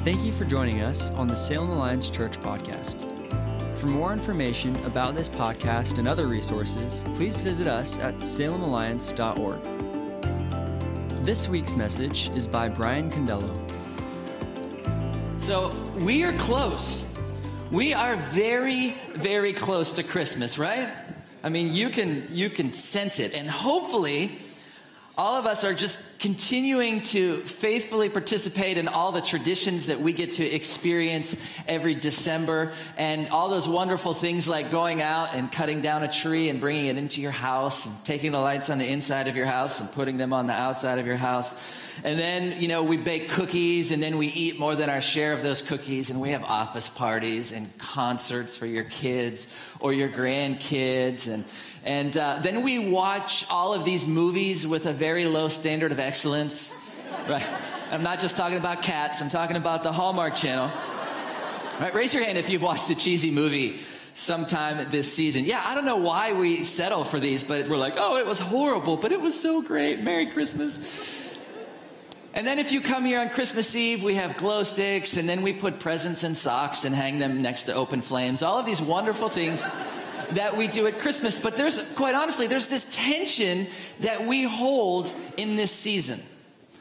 Thank you for joining us on the Salem Alliance Church podcast. For more information about this podcast and other resources, please visit us at salemalliance.org. This week's message is by Brian Condello. So we are close. We are very, very close to Christmas, right? I mean, you can you can sense it, and hopefully all of us are just continuing to faithfully participate in all the traditions that we get to experience every December and all those wonderful things like going out and cutting down a tree and bringing it into your house and taking the lights on the inside of your house and putting them on the outside of your house. And then, you know, we bake cookies and then we eat more than our share of those cookies and we have office parties and concerts for your kids or your grandkids and and uh, then we watch all of these movies with a very low standard of excellence. Right? I'm not just talking about cats, I'm talking about the Hallmark Channel. Right? Raise your hand if you've watched a cheesy movie sometime this season. Yeah, I don't know why we settle for these, but we're like, oh, it was horrible, but it was so great. Merry Christmas. And then if you come here on Christmas Eve, we have glow sticks, and then we put presents in socks and hang them next to open flames. All of these wonderful things that we do at Christmas. But there's, quite honestly, there's this tension that we hold in this season.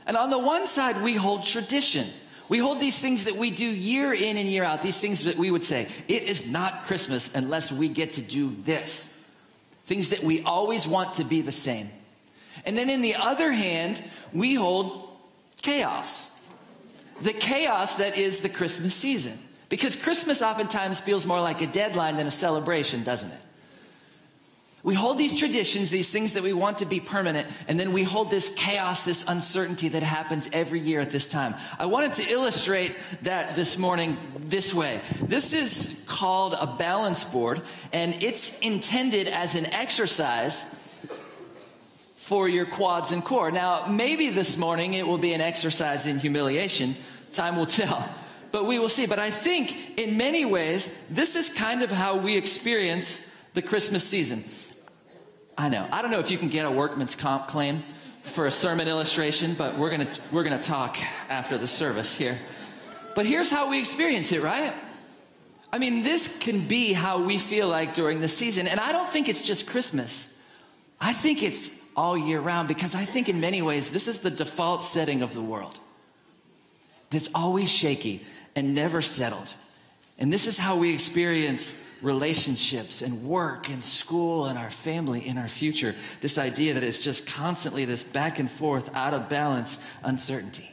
And on the one side, we hold tradition. We hold these things that we do year in and year out, these things that we would say, it is not Christmas unless we get to do this. Things that we always want to be the same. And then in the other hand, we hold chaos. The chaos that is the Christmas season. Because Christmas oftentimes feels more like a deadline than a celebration, doesn't it? We hold these traditions, these things that we want to be permanent, and then we hold this chaos, this uncertainty that happens every year at this time. I wanted to illustrate that this morning this way. This is called a balance board, and it's intended as an exercise for your quads and core. Now, maybe this morning it will be an exercise in humiliation. Time will tell but we will see. But I think in many ways, this is kind of how we experience the Christmas season. I know. I don't know if you can get a workman's comp claim for a sermon illustration, but we're going to we're going to talk after the service here. But here's how we experience it, right? I mean, this can be how we feel like during the season. And I don't think it's just Christmas. I think it's all year round because I think in many ways this is the default setting of the world. That's always shaky and never settled. And this is how we experience relationships and work and school and our family in our future. This idea that it's just constantly this back and forth, out of balance, uncertainty.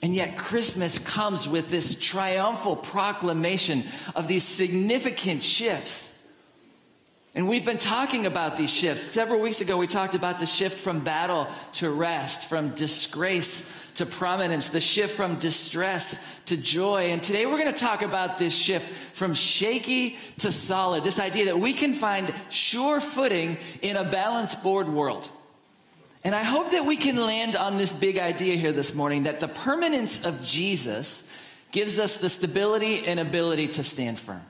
And yet, Christmas comes with this triumphal proclamation of these significant shifts. And we've been talking about these shifts. Several weeks ago, we talked about the shift from battle to rest, from disgrace to prominence, the shift from distress to joy. And today we're going to talk about this shift from shaky to solid, this idea that we can find sure footing in a balance board world. And I hope that we can land on this big idea here this morning that the permanence of Jesus gives us the stability and ability to stand firm.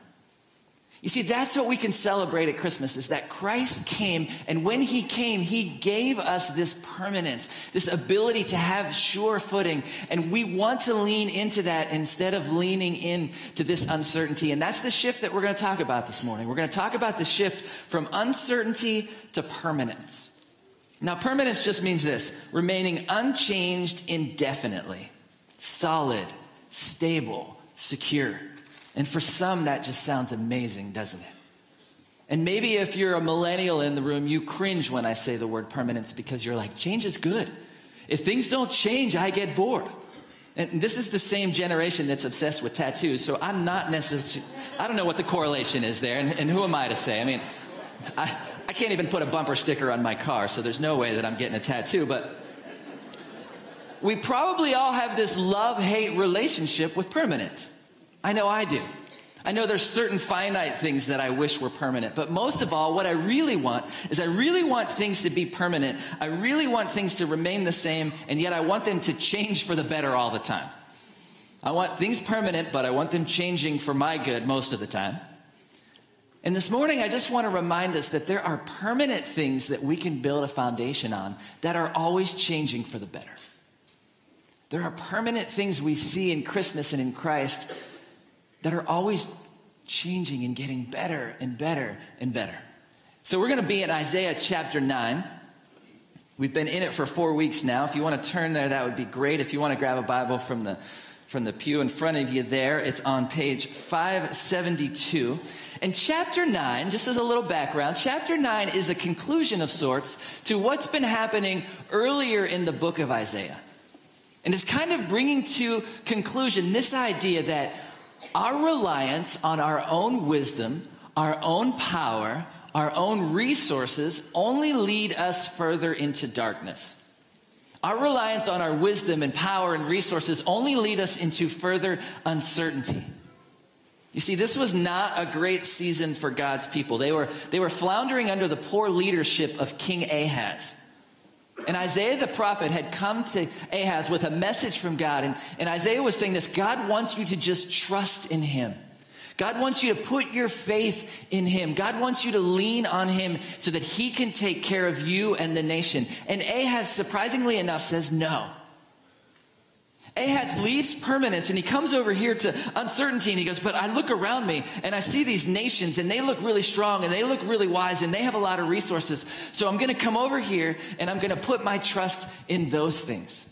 You see, that's what we can celebrate at Christmas is that Christ came, and when he came, he gave us this permanence, this ability to have sure footing. And we want to lean into that instead of leaning into this uncertainty. And that's the shift that we're going to talk about this morning. We're going to talk about the shift from uncertainty to permanence. Now, permanence just means this remaining unchanged indefinitely, solid, stable, secure. And for some, that just sounds amazing, doesn't it? And maybe if you're a millennial in the room, you cringe when I say the word permanence because you're like, change is good. If things don't change, I get bored. And this is the same generation that's obsessed with tattoos, so I'm not necessarily, I don't know what the correlation is there, and, and who am I to say? I mean, I, I can't even put a bumper sticker on my car, so there's no way that I'm getting a tattoo, but we probably all have this love hate relationship with permanence. I know I do. I know there's certain finite things that I wish were permanent, but most of all, what I really want is I really want things to be permanent. I really want things to remain the same, and yet I want them to change for the better all the time. I want things permanent, but I want them changing for my good most of the time. And this morning, I just want to remind us that there are permanent things that we can build a foundation on that are always changing for the better. There are permanent things we see in Christmas and in Christ that are always changing and getting better and better and better. So we're going to be in Isaiah chapter 9. We've been in it for four weeks now. If you want to turn there, that would be great. If you want to grab a Bible from the from the pew in front of you there, it's on page 572. And chapter 9, just as a little background, chapter 9 is a conclusion of sorts to what's been happening earlier in the book of Isaiah. And it's kind of bringing to conclusion this idea that our reliance on our own wisdom, our own power, our own resources only lead us further into darkness. Our reliance on our wisdom and power and resources only lead us into further uncertainty. You see, this was not a great season for God's people. They were, they were floundering under the poor leadership of King Ahaz. And Isaiah the prophet had come to Ahaz with a message from God. And, and Isaiah was saying this God wants you to just trust in him. God wants you to put your faith in him. God wants you to lean on him so that he can take care of you and the nation. And Ahaz, surprisingly enough, says no. Ahaz leaves permanence and he comes over here to uncertainty and he goes, But I look around me and I see these nations and they look really strong and they look really wise and they have a lot of resources. So I'm going to come over here and I'm going to put my trust in those things.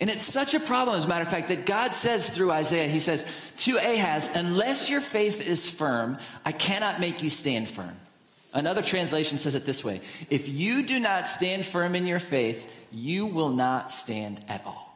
And it's such a problem, as a matter of fact, that God says through Isaiah, He says to Ahaz, Unless your faith is firm, I cannot make you stand firm. Another translation says it this way If you do not stand firm in your faith, you will not stand at all.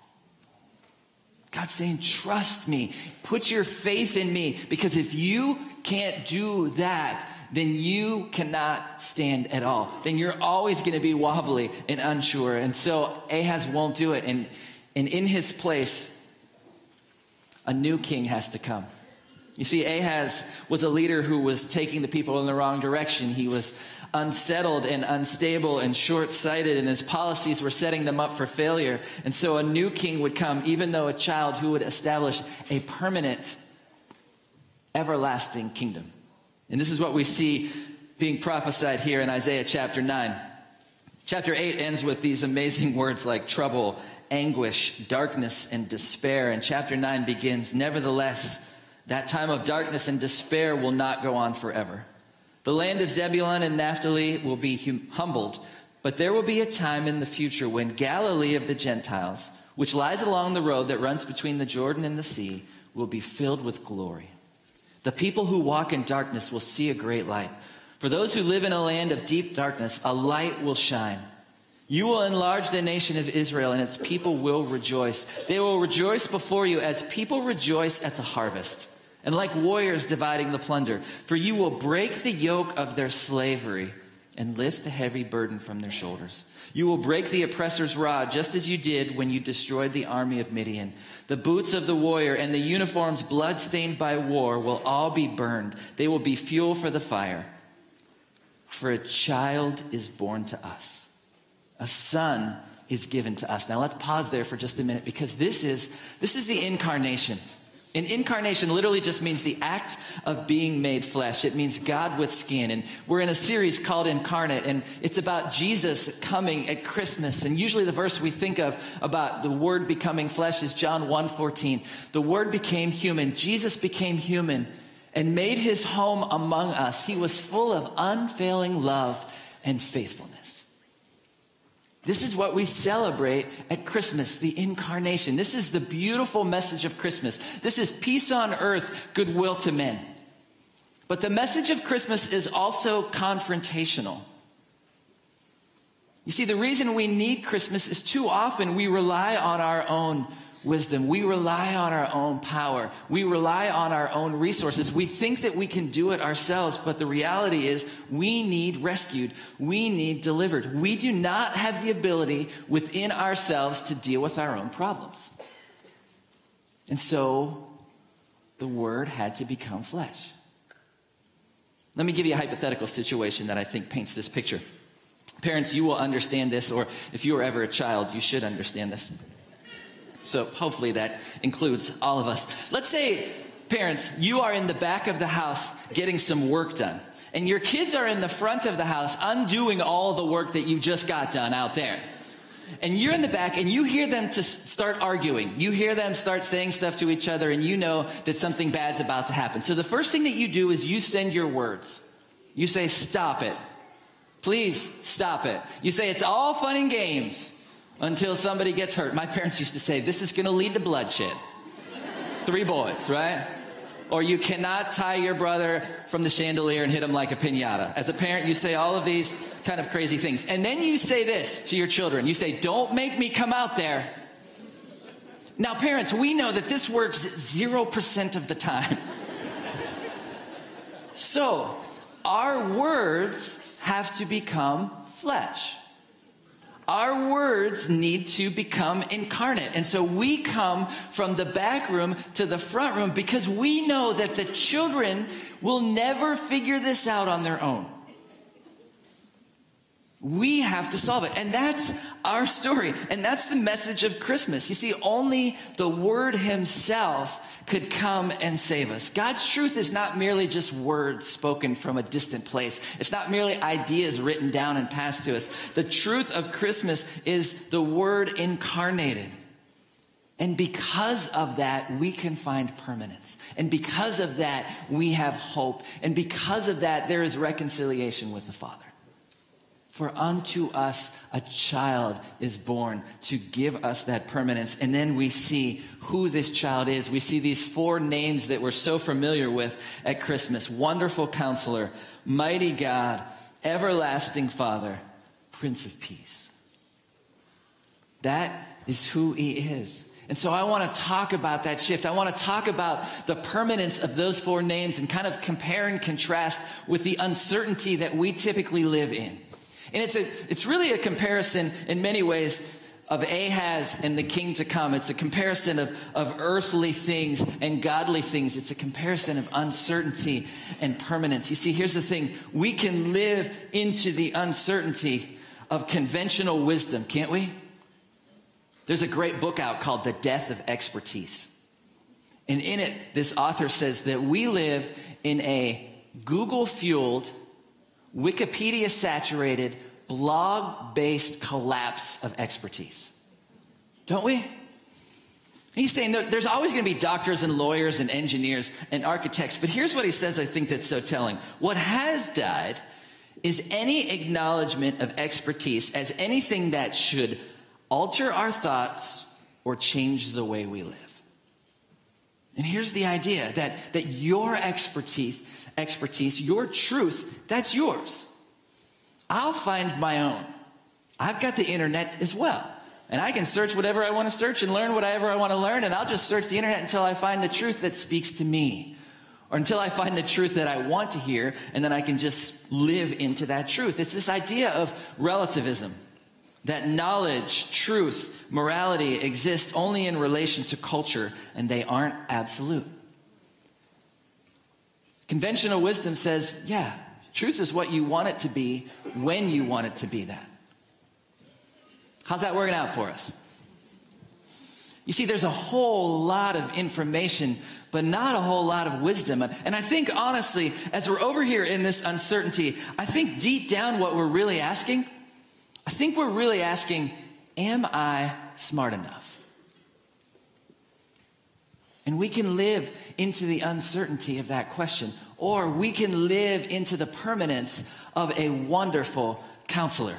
God's saying, Trust me, put your faith in me, because if you can't do that, then you cannot stand at all. Then you're always going to be wobbly and unsure. And so Ahaz won't do it. And and in his place, a new king has to come. You see, Ahaz was a leader who was taking the people in the wrong direction. He was unsettled and unstable and short sighted, and his policies were setting them up for failure. And so a new king would come, even though a child who would establish a permanent, everlasting kingdom. And this is what we see being prophesied here in Isaiah chapter 9. Chapter 8 ends with these amazing words like trouble anguish, darkness, and despair. And chapter 9 begins Nevertheless, that time of darkness and despair will not go on forever. The land of Zebulun and Naphtali will be hum- humbled, but there will be a time in the future when Galilee of the Gentiles, which lies along the road that runs between the Jordan and the sea, will be filled with glory. The people who walk in darkness will see a great light. For those who live in a land of deep darkness, a light will shine. You will enlarge the nation of Israel, and its people will rejoice. They will rejoice before you as people rejoice at the harvest, and like warriors dividing the plunder. For you will break the yoke of their slavery and lift the heavy burden from their shoulders. You will break the oppressor's rod, just as you did when you destroyed the army of Midian. The boots of the warrior and the uniforms bloodstained by war will all be burned. They will be fuel for the fire. For a child is born to us a son is given to us. Now let's pause there for just a minute because this is this is the incarnation. And incarnation literally just means the act of being made flesh. It means God with skin. And we're in a series called Incarnate, and it's about Jesus coming at Christmas. And usually the verse we think of about the word becoming flesh is John 14. The word became human. Jesus became human and made his home among us. He was full of unfailing love and faithfulness. This is what we celebrate at Christmas, the incarnation. This is the beautiful message of Christmas. This is peace on earth, goodwill to men. But the message of Christmas is also confrontational. You see, the reason we need Christmas is too often we rely on our own wisdom. We rely on our own power. We rely on our own resources. We think that we can do it ourselves, but the reality is we need rescued. We need delivered. We do not have the ability within ourselves to deal with our own problems. And so the word had to become flesh. Let me give you a hypothetical situation that I think paints this picture. Parents, you will understand this, or if you were ever a child, you should understand this. So hopefully that includes all of us. Let's say, parents, you are in the back of the house getting some work done, and your kids are in the front of the house undoing all the work that you just got done out there. and you're in the back and you hear them to start arguing. You hear them start saying stuff to each other and you know that something bad's about to happen. So the first thing that you do is you send your words. You say, stop it. Please stop it. You say, it's all fun and games until somebody gets hurt. My parents used to say, this is going to lead to bloodshed. Three boys, right? Or you cannot tie your brother from the chandelier and hit him like a pinata. As a parent, you say all of these kind of crazy things. And then you say this to your children. You say, don't make me come out there. Now, parents, we know that this works 0% of the time. so, our words have to become flesh our words need to become incarnate. And so we come from the back room to the front room because we know that the children will never figure this out on their own. We have to solve it. And that's our story. And that's the message of Christmas. You see, only the Word Himself could come and save us. God's truth is not merely just words spoken from a distant place. It's not merely ideas written down and passed to us. The truth of Christmas is the Word incarnated. And because of that, we can find permanence. And because of that, we have hope. And because of that, there is reconciliation with the Father. For unto us a child is born to give us that permanence. And then we see who this child is. We see these four names that we're so familiar with at Christmas Wonderful Counselor, Mighty God, Everlasting Father, Prince of Peace. That is who he is. And so I want to talk about that shift. I want to talk about the permanence of those four names and kind of compare and contrast with the uncertainty that we typically live in. And it's, a, it's really a comparison in many ways of Ahaz and the king to come. It's a comparison of, of earthly things and godly things. It's a comparison of uncertainty and permanence. You see, here's the thing we can live into the uncertainty of conventional wisdom, can't we? There's a great book out called The Death of Expertise. And in it, this author says that we live in a Google fueled, Wikipedia saturated, blog based collapse of expertise. Don't we? He's saying there's always going to be doctors and lawyers and engineers and architects, but here's what he says I think that's so telling. What has died is any acknowledgement of expertise as anything that should alter our thoughts or change the way we live. And here's the idea that, that your expertise, expertise, your truth, that's yours. I'll find my own. I've got the internet as well. And I can search whatever I want to search and learn whatever I want to learn. And I'll just search the internet until I find the truth that speaks to me. Or until I find the truth that I want to hear. And then I can just live into that truth. It's this idea of relativism that knowledge, truth, morality exist only in relation to culture and they aren't absolute. Conventional wisdom says, yeah, Truth is what you want it to be when you want it to be that. How's that working out for us? You see, there's a whole lot of information, but not a whole lot of wisdom. And I think, honestly, as we're over here in this uncertainty, I think deep down what we're really asking, I think we're really asking, Am I smart enough? And we can live into the uncertainty of that question or we can live into the permanence of a wonderful counselor.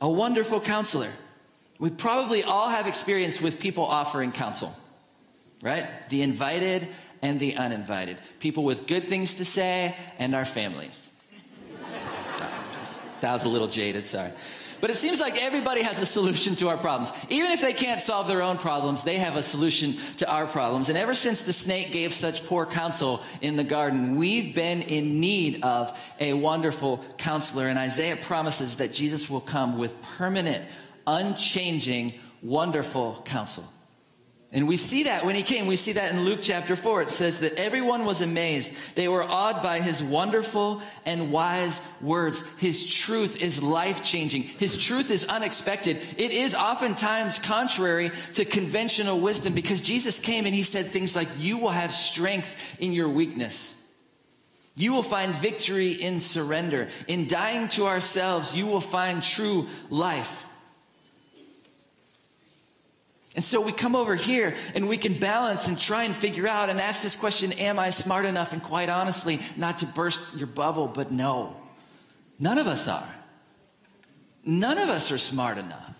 A wonderful counselor. We probably all have experience with people offering counsel, right? The invited and the uninvited. People with good things to say and our families. Sorry, that was a little jaded, sorry. But it seems like everybody has a solution to our problems. Even if they can't solve their own problems, they have a solution to our problems. And ever since the snake gave such poor counsel in the garden, we've been in need of a wonderful counselor. And Isaiah promises that Jesus will come with permanent, unchanging, wonderful counsel. And we see that when he came. We see that in Luke chapter 4. It says that everyone was amazed. They were awed by his wonderful and wise words. His truth is life changing. His truth is unexpected. It is oftentimes contrary to conventional wisdom because Jesus came and he said things like, You will have strength in your weakness. You will find victory in surrender. In dying to ourselves, you will find true life. And so we come over here and we can balance and try and figure out and ask this question Am I smart enough? And quite honestly, not to burst your bubble, but no. None of us are. None of us are smart enough.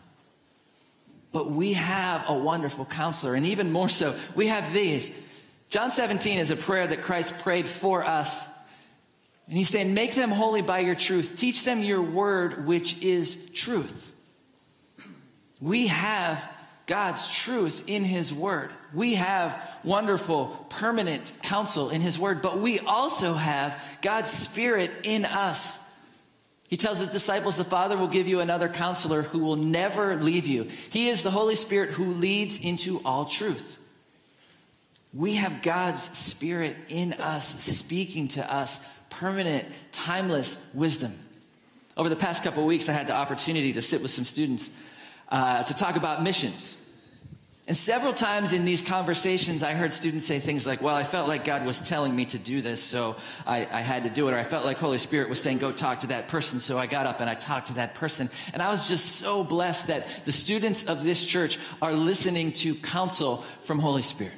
But we have a wonderful counselor. And even more so, we have these. John 17 is a prayer that Christ prayed for us. And he's saying, Make them holy by your truth. Teach them your word, which is truth. We have God's truth in His Word. We have wonderful, permanent counsel in His Word, but we also have God's Spirit in us. He tells His disciples, The Father will give you another counselor who will never leave you. He is the Holy Spirit who leads into all truth. We have God's Spirit in us, speaking to us permanent, timeless wisdom. Over the past couple weeks, I had the opportunity to sit with some students uh, to talk about missions. And several times in these conversations, I heard students say things like, Well, I felt like God was telling me to do this, so I, I, had to do it. Or I felt like Holy Spirit was saying, Go talk to that person. So I got up and I talked to that person. And I was just so blessed that the students of this church are listening to counsel from Holy Spirit.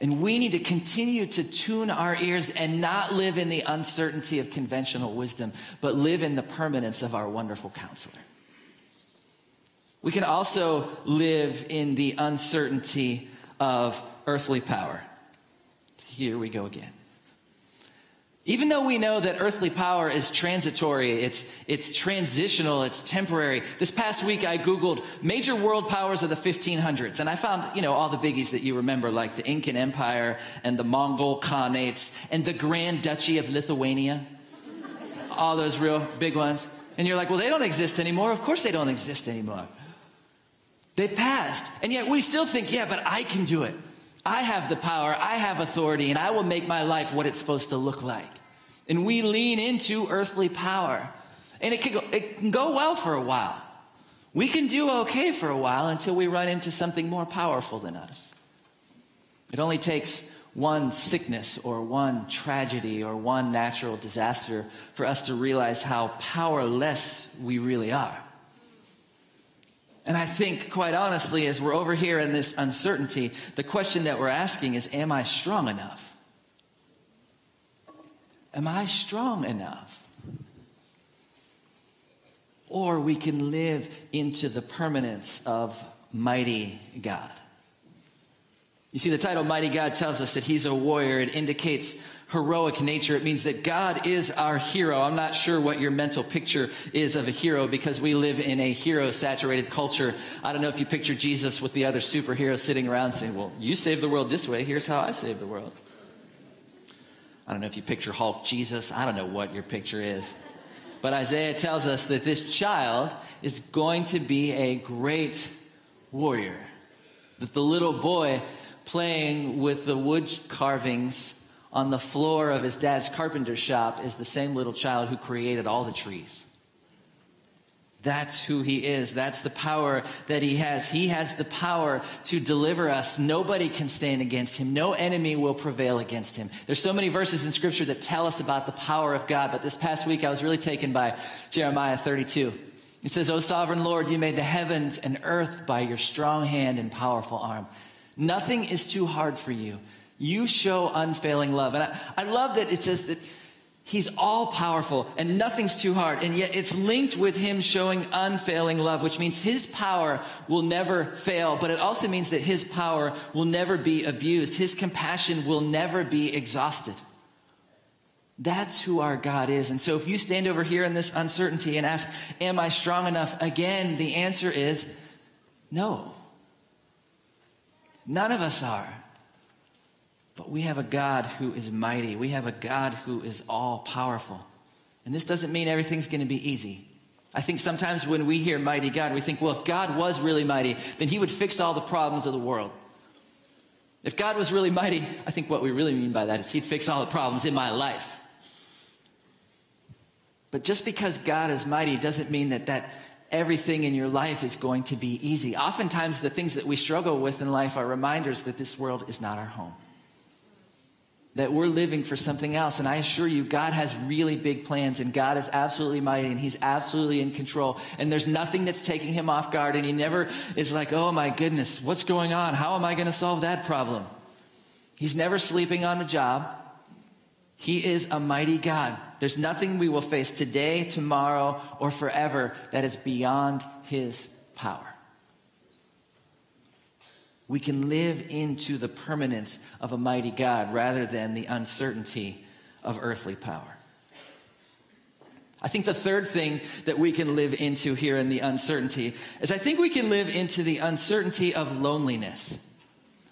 And we need to continue to tune our ears and not live in the uncertainty of conventional wisdom, but live in the permanence of our wonderful counselor. We can also live in the uncertainty of earthly power. Here we go again. Even though we know that earthly power is transitory, it's, it's transitional, it's temporary. This past week I Googled major world powers of the 1500s and I found, you know, all the biggies that you remember, like the Incan Empire and the Mongol Khanates and the Grand Duchy of Lithuania. All those real big ones. And you're like, well, they don't exist anymore. Of course they don't exist anymore. They've passed. And yet we still think, yeah, but I can do it. I have the power, I have authority, and I will make my life what it's supposed to look like. And we lean into earthly power. And it can go, it can go well for a while. We can do okay for a while until we run into something more powerful than us. It only takes one sickness or one tragedy or one natural disaster for us to realize how powerless we really are. And I think, quite honestly, as we're over here in this uncertainty, the question that we're asking is Am I strong enough? Am I strong enough? Or we can live into the permanence of mighty God. You see, the title Mighty God tells us that He's a warrior. It indicates heroic nature. It means that God is our hero. I'm not sure what your mental picture is of a hero because we live in a hero saturated culture. I don't know if you picture Jesus with the other superheroes sitting around saying, Well, you saved the world this way. Here's how I saved the world. I don't know if you picture Hulk Jesus. I don't know what your picture is. But Isaiah tells us that this child is going to be a great warrior. That the little boy playing with the wood carvings on the floor of his dad's carpenter shop is the same little child who created all the trees. That's who he is. That's the power that he has. He has the power to deliver us. Nobody can stand against him. No enemy will prevail against him. There's so many verses in scripture that tell us about the power of God, but this past week I was really taken by Jeremiah 32. It says, O sovereign Lord, you made the heavens and earth by your strong hand and powerful arm. Nothing is too hard for you. You show unfailing love. And I, I love that it says that he's all powerful and nothing's too hard. And yet it's linked with him showing unfailing love, which means his power will never fail. But it also means that his power will never be abused. His compassion will never be exhausted. That's who our God is. And so if you stand over here in this uncertainty and ask, Am I strong enough? Again, the answer is no. None of us are. But we have a God who is mighty. We have a God who is all powerful. And this doesn't mean everything's going to be easy. I think sometimes when we hear mighty God, we think, well, if God was really mighty, then he would fix all the problems of the world. If God was really mighty, I think what we really mean by that is he'd fix all the problems in my life. But just because God is mighty doesn't mean that, that everything in your life is going to be easy. Oftentimes, the things that we struggle with in life are reminders that this world is not our home. That we're living for something else. And I assure you, God has really big plans and God is absolutely mighty and He's absolutely in control. And there's nothing that's taking Him off guard. And He never is like, oh my goodness, what's going on? How am I going to solve that problem? He's never sleeping on the job. He is a mighty God. There's nothing we will face today, tomorrow, or forever that is beyond His power we can live into the permanence of a mighty God rather than the uncertainty of earthly power. I think the third thing that we can live into here in the uncertainty is I think we can live into the uncertainty of loneliness.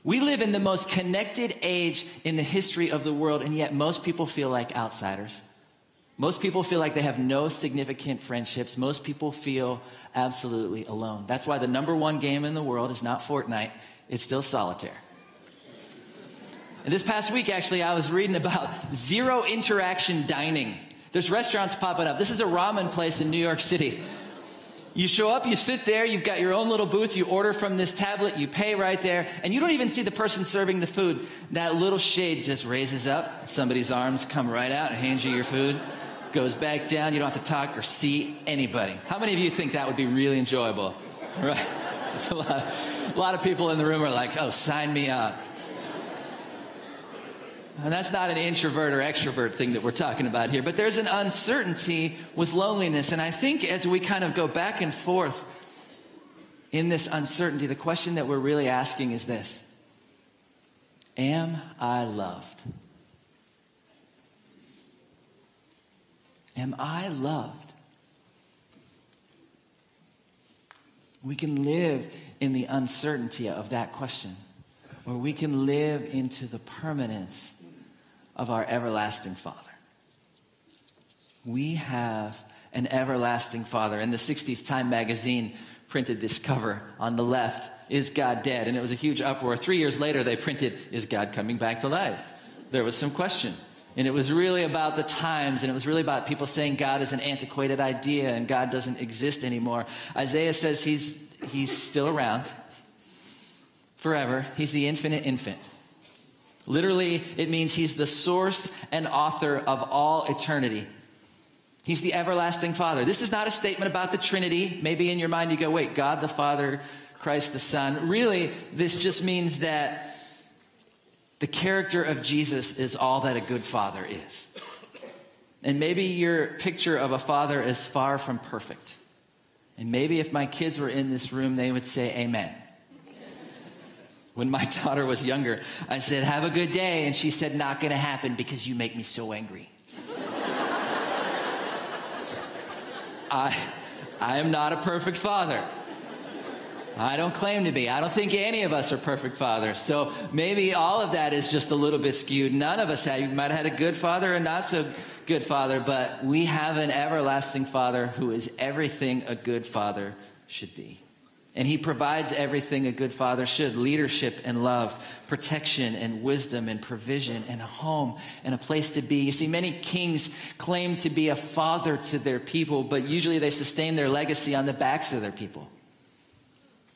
We live in the most connected age in the history of the world, and yet most people feel like outsiders. Most people feel like they have no significant friendships. Most people feel absolutely alone. That's why the number one game in the world is not Fortnite, it's still solitaire. And this past week, actually, I was reading about zero interaction dining. There's restaurants popping up. This is a ramen place in New York City. You show up, you sit there, you've got your own little booth, you order from this tablet, you pay right there, and you don't even see the person serving the food. That little shade just raises up, somebody's arms come right out and hands you your food, goes back down, you don't have to talk or see anybody. How many of you think that would be really enjoyable? Right? A lot, of, people in the room are like, oh, sign me up. And that's not an introvert or extrovert thing that we're talking about here, but there's an uncertainty with loneliness. And I think as we kind of go back and forth in this uncertainty, the question that we're really asking is this Am I loved? Am I loved? We can live in the uncertainty of that question, where we can live into the permanence of our everlasting Father. We have an everlasting Father. In the 60s, Time magazine printed this cover on the left Is God dead? And it was a huge uproar. Three years later, they printed Is God coming back to life? There was some question. And it was really about the times, and it was really about people saying God is an antiquated idea and God doesn't exist anymore. Isaiah says he's, he's still around forever. He's the infinite infant. Literally, it means he's the source and author of all eternity. He's the everlasting Father. This is not a statement about the Trinity. Maybe in your mind you go, wait, God the Father, Christ the Son. Really, this just means that the character of Jesus is all that a good father is. And maybe your picture of a father is far from perfect. And maybe if my kids were in this room, they would say, Amen. When my daughter was younger, I said, Have a good day. And she said, Not going to happen because you make me so angry. I, I am not a perfect father. I don't claim to be. I don't think any of us are perfect fathers. So maybe all of that is just a little bit skewed. None of us have. You might have had a good father and not so good father, but we have an everlasting father who is everything a good father should be. And he provides everything a good father should leadership and love, protection and wisdom and provision and a home and a place to be. You see, many kings claim to be a father to their people, but usually they sustain their legacy on the backs of their people.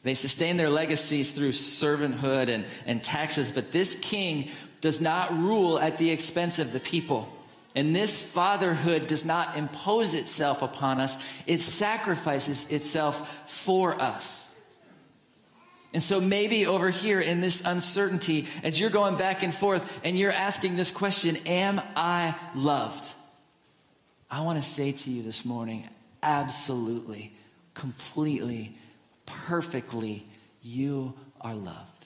They sustain their legacies through servanthood and, and taxes, but this king does not rule at the expense of the people. And this fatherhood does not impose itself upon us, it sacrifices itself for us. And so maybe over here in this uncertainty, as you're going back and forth and you're asking this question, Am I loved? I want to say to you this morning, absolutely, completely, perfectly, you are loved.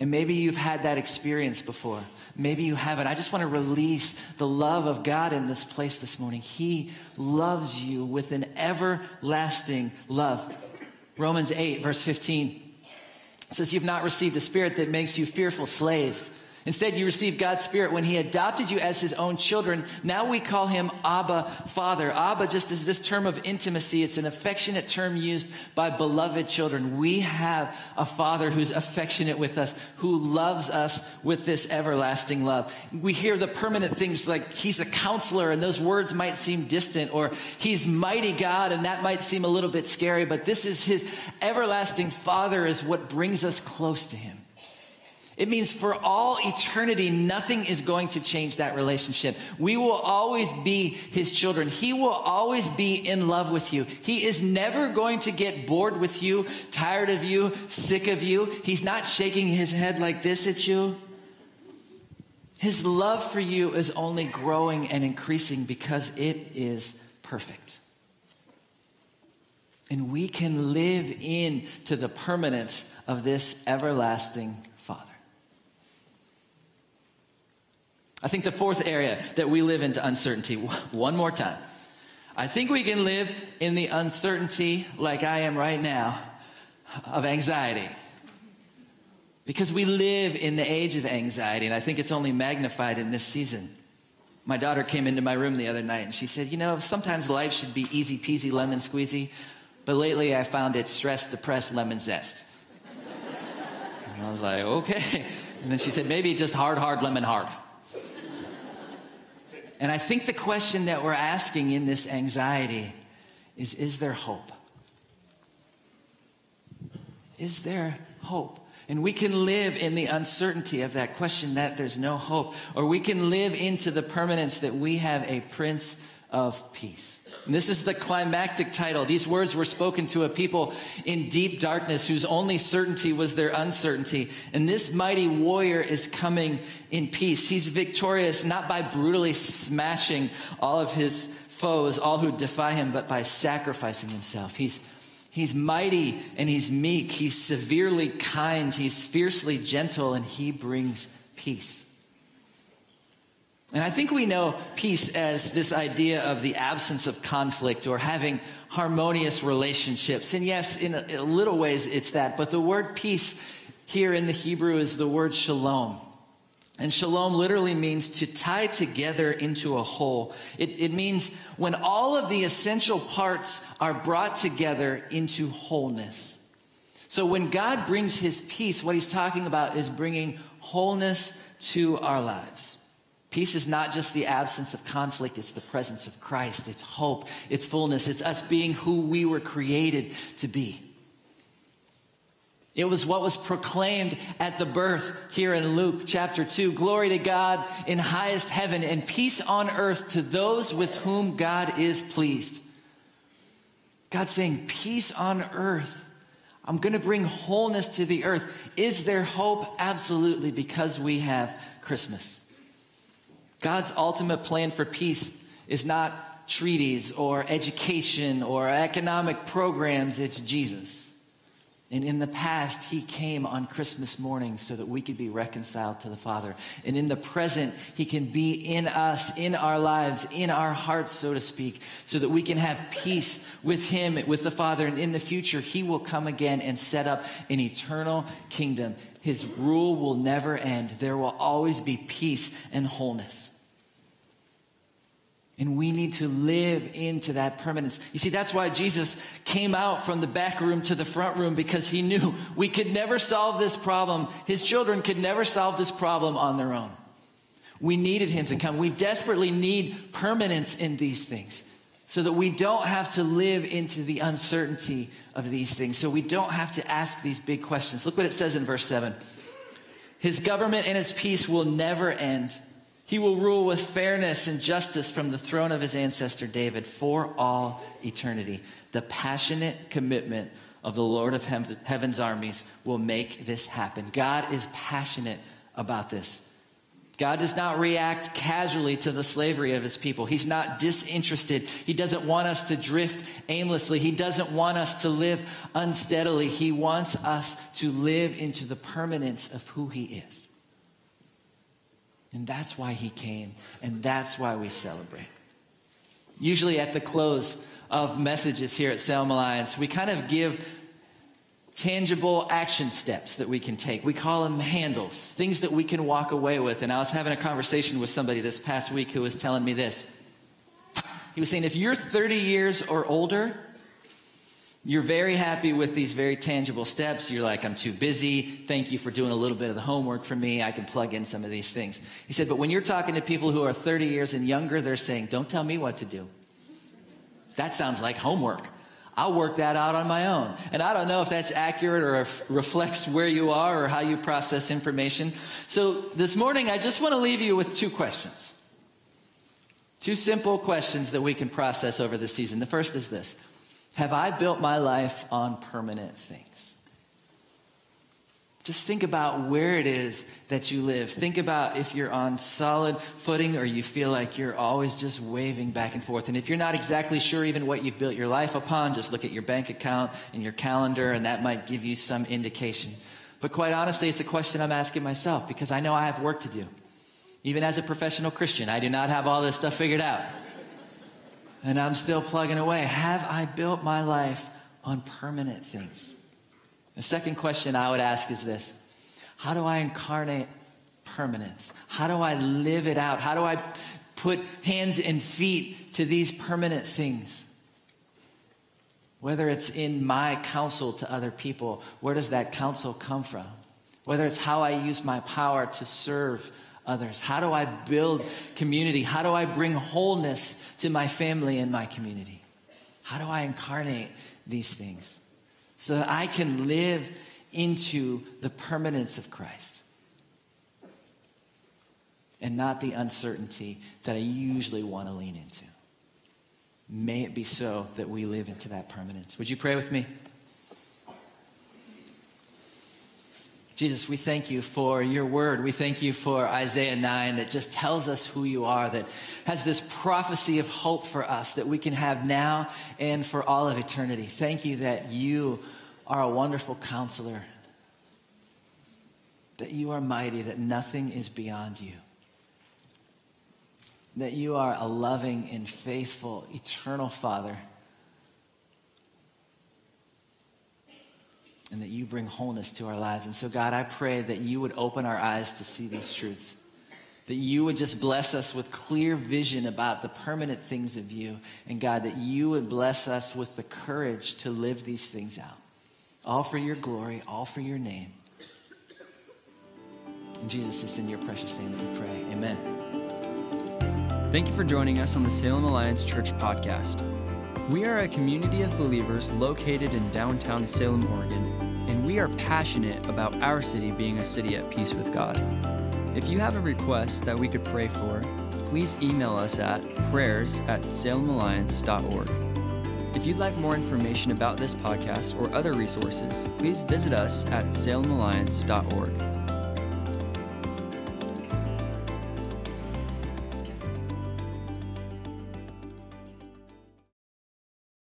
And maybe you've had that experience before. Maybe you haven't. I just want to release the love of God in this place this morning. He loves you with an everlasting love. Romans 8, verse 15 says, You've not received a spirit that makes you fearful slaves Instead, you received God's Spirit when He adopted you as His own children. Now we call Him Abba, Father. Abba just is this term of intimacy. It's an affectionate term used by beloved children. We have a Father who's affectionate with us, who loves us with this everlasting love. We hear the permanent things like He's a counselor, and those words might seem distant, or He's mighty God, and that might seem a little bit scary, but this is His everlasting Father, is what brings us close to Him. It means for all eternity, nothing is going to change that relationship. We will always be his children. He will always be in love with you. He is never going to get bored with you, tired of you, sick of you. He's not shaking his head like this at you. His love for you is only growing and increasing because it is perfect. And we can live into the permanence of this everlasting Father. I think the fourth area that we live into uncertainty, one more time. I think we can live in the uncertainty like I am right now of anxiety. Because we live in the age of anxiety, and I think it's only magnified in this season. My daughter came into my room the other night and she said, You know, sometimes life should be easy peasy lemon squeezy, but lately I found it stress, depressed, lemon zest. and I was like, Okay. And then she said, Maybe just hard, hard, lemon hard. And I think the question that we're asking in this anxiety is Is there hope? Is there hope? And we can live in the uncertainty of that question that there's no hope. Or we can live into the permanence that we have a Prince of Peace. And this is the climactic title. These words were spoken to a people in deep darkness whose only certainty was their uncertainty. And this mighty warrior is coming in peace. He's victorious not by brutally smashing all of his foes, all who defy him, but by sacrificing himself. He's He's mighty and he's meek. He's severely kind. He's fiercely gentle and he brings peace. And I think we know peace as this idea of the absence of conflict or having harmonious relationships. And yes, in a, in a little ways it's that. But the word peace here in the Hebrew is the word shalom. And shalom literally means to tie together into a whole. It, it, means when all of the essential parts are brought together into wholeness. So when God brings his peace, what he's talking about is bringing wholeness to our lives. Peace is not just the absence of conflict, it's the presence of Christ. It's hope, it's fullness, it's us being who we were created to be. It was what was proclaimed at the birth here in Luke chapter 2. Glory to God in highest heaven and peace on earth to those with whom God is pleased. God saying, Peace on earth. I'm going to bring wholeness to the earth. Is there hope? Absolutely, because we have Christmas. God's ultimate plan for peace is not treaties or education or economic programs, it's Jesus. And in the past, he came on Christmas morning so that we could be reconciled to the Father. And in the present, he can be in us, in our lives, in our hearts, so to speak, so that we can have peace with him, with the Father. And in the future, he will come again and set up an eternal kingdom. His rule will never end. There will always be peace and wholeness. And we need to live into that permanence. You see, that's why Jesus came out from the back room to the front room because he knew we could never solve this problem. His children could never solve this problem on their own. We needed him to come. We desperately need permanence in these things so that we don't have to live into the uncertainty of these things. So we don't have to ask these big questions. Look what it says in verse 7 His government and his peace will never end he will rule with fairness and justice from the throne of his ancestor David for all eternity. The passionate commitment of the Lord of heaven's armies will make this happen. God is passionate about this. God does not react casually to the slavery of his people. He's not disinterested. He doesn't want us to drift aimlessly. He doesn't want us to live unsteadily. He wants us to live into the permanence of who he is. And that's why he came, and that's why we celebrate. Usually at the close of messages here at Salem Alliance, we kind of give tangible action steps that we can take. We call them handles, things that we can walk away with. And I was having a conversation with somebody this past week who was telling me this. He was saying, if you're 30 years or older, you're very happy with these very tangible steps. You're like, I'm too busy. Thank you for doing a little bit of the homework for me. I can plug in some of these things. He said, but when you're talking to people who are 30 years and younger, they're saying, don't tell me what to do. That sounds like homework. I'll work that out on my own. And I don't know if that's accurate or if reflects where you are or how you process information. So this morning, I just want to leave you with two questions. Two simple questions that we can process over the season. The first is this Have I built my life on permanent things? Just think about where it is that you live. Think about if you're on solid footing or you feel like you're always just waving back and forth. And if you're not exactly sure even what you've built your life upon, just look at your bank account and your calendar, and that might give you some indication. But quite honestly, it's a question I'm asking myself because I know I have work to do. Even as a professional Christian, I do not have all this stuff figured out. And I'm still plugging away. Have I built my life on permanent things? The second question I would ask is this How do I incarnate permanence? How do I live it out? How do I put hands and feet to these permanent things? Whether it's in my counsel to other people, where does that counsel come from? Whether it's how I use my power to serve others, how do I build community? How do I bring wholeness to my family and my community? How do I incarnate these things? So that I can live into the permanence of Christ and not the uncertainty that I usually want to lean into. May it be so that we live into that permanence. Would you pray with me? Jesus, we thank you for your word. We thank you for Isaiah 9 that just tells us who you are, that has this prophecy of hope for us that we can have now and for all of eternity. Thank you that you are a wonderful counselor, that you are mighty, that nothing is beyond you, that you are a loving and faithful, eternal Father. And that you bring wholeness to our lives. And so, God, I pray that you would open our eyes to see these truths, that you would just bless us with clear vision about the permanent things of you. And, God, that you would bless us with the courage to live these things out. All for your glory, all for your name. And Jesus, it's in your precious name that we pray. Amen. Thank you for joining us on the Salem Alliance Church podcast. We are a community of believers located in downtown Salem, Oregon, and we are passionate about our city being a city at peace with God. If you have a request that we could pray for, please email us at prayers at salemalliance.org. If you'd like more information about this podcast or other resources, please visit us at salemalliance.org.